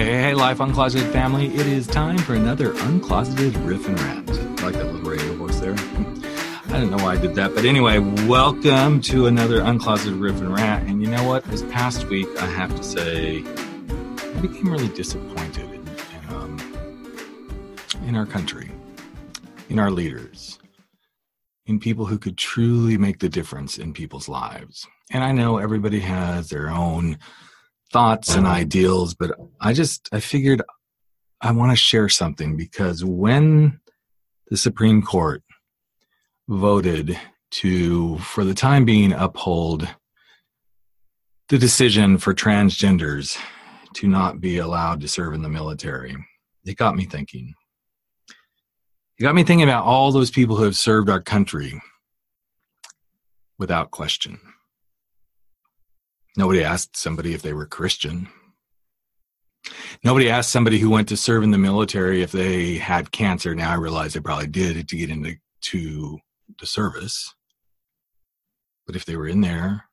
Hey, hey, Life Uncloseted family. It is time for another uncloseted riff and rant. I like that little radio voice there. I don't know why I did that. But anyway, welcome to another uncloseted riff and rant. And you know what? This past week, I have to say, I became really disappointed in, in, um, in our country, in our leaders, in people who could truly make the difference in people's lives. And I know everybody has their own thoughts and ideals, but I just I figured I want to share something because when the Supreme Court voted to, for the time being, uphold the decision for transgenders to not be allowed to serve in the military, it got me thinking. It got me thinking about all those people who have served our country without question. Nobody asked somebody if they were Christian. Nobody asked somebody who went to serve in the military if they had cancer. Now I realize they probably did to get into to the service. But if they were in there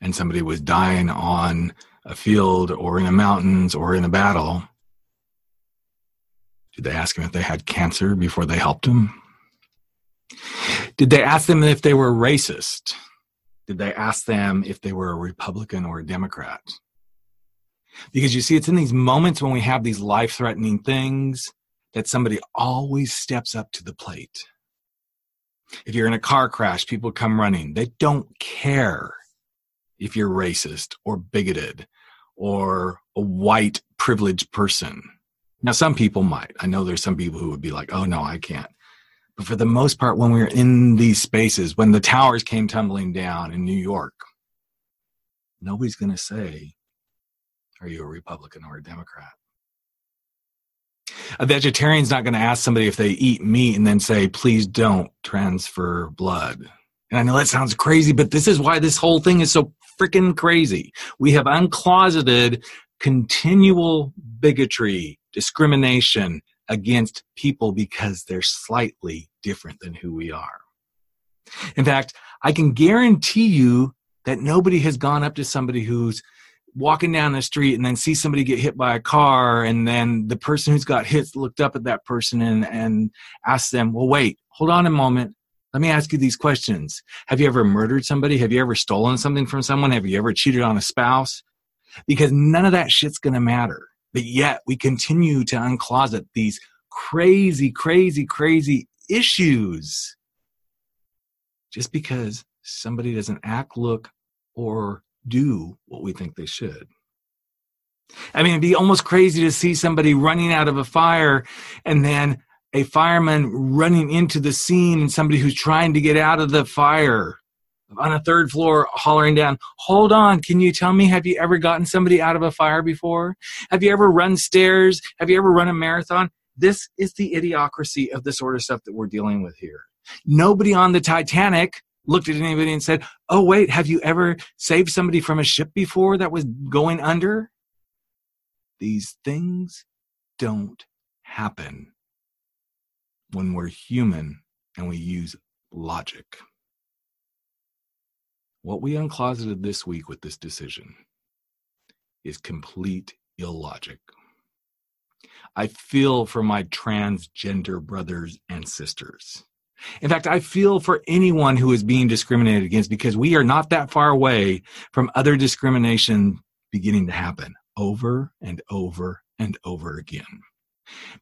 and somebody was dying on a field or in the mountains or in a battle, did they ask them if they had cancer before they helped them? Did they ask them if they were racist? Did they ask them if they were a Republican or a Democrat? Because you see, it's in these moments when we have these life threatening things that somebody always steps up to the plate. If you're in a car crash, people come running. They don't care if you're racist or bigoted or a white privileged person. Now, some people might. I know there's some people who would be like, oh, no, I can't. But for the most part, when we were in these spaces, when the towers came tumbling down in New York, nobody's going to say, Are you a Republican or a Democrat? A vegetarian's not going to ask somebody if they eat meat and then say, Please don't transfer blood. And I know that sounds crazy, but this is why this whole thing is so freaking crazy. We have uncloseted continual bigotry, discrimination, against people because they're slightly different than who we are. In fact, I can guarantee you that nobody has gone up to somebody who's walking down the street and then see somebody get hit by a car and then the person who's got hit looked up at that person and, and asked them, well, wait, hold on a moment. Let me ask you these questions. Have you ever murdered somebody? Have you ever stolen something from someone? Have you ever cheated on a spouse? Because none of that shit's going to matter. But yet we continue to uncloset these crazy, crazy, crazy issues just because somebody doesn't act, look, or do what we think they should. I mean, it'd be almost crazy to see somebody running out of a fire and then a fireman running into the scene and somebody who's trying to get out of the fire on a third floor hollering down, Hold on, can you tell me, have you ever gotten somebody out of a fire before? Have you ever run stairs? Have you ever run a marathon? This is the idiocracy of the sort of stuff that we're dealing with here. Nobody on the Titanic looked at anybody and said, Oh, wait, have you ever saved somebody from a ship before that was going under? These things don't happen when we're human and we use logic what we uncloseted this week with this decision is complete illogic. I feel for my transgender brothers and sisters. In fact, I feel for anyone who is being discriminated against because we are not that far away from other discrimination beginning to happen over and over and over again.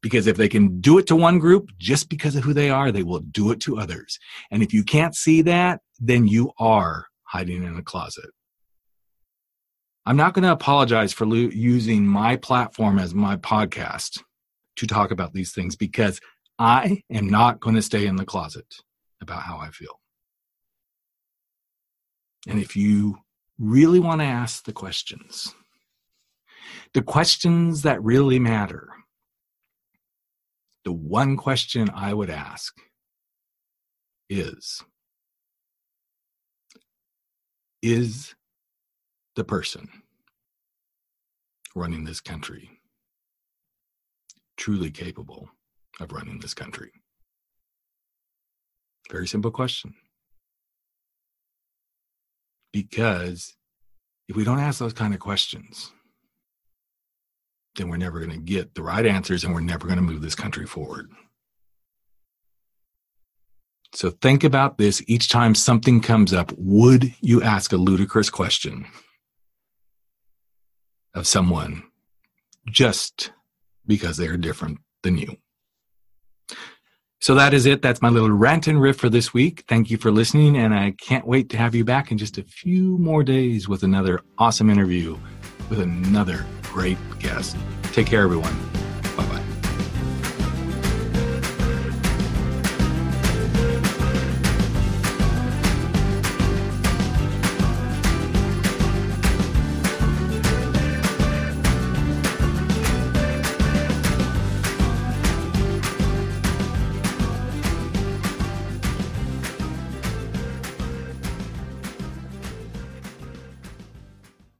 Because if they can do it to one group just because of who they are, they will do it to others. And if you can't see that, then you are hiding in a closet. I'm not going to apologize for lo- using my platform as my podcast to talk about these things because I am not going to stay in the closet about how I feel. And if you really want to ask the questions, the questions that really matter, the one question I would ask is is the person running this country truly capable of running this country? Very simple question. Because if we don't ask those kind of questions, then we're never going to get the right answers and we're never going to move this country forward. So think about this each time something comes up. Would you ask a ludicrous question of someone just because they are different than you? So that is it. That's my little rant and riff for this week. Thank you for listening, and I can't wait to have you back in just a few more days with another awesome interview with another great guest. Take care, everyone.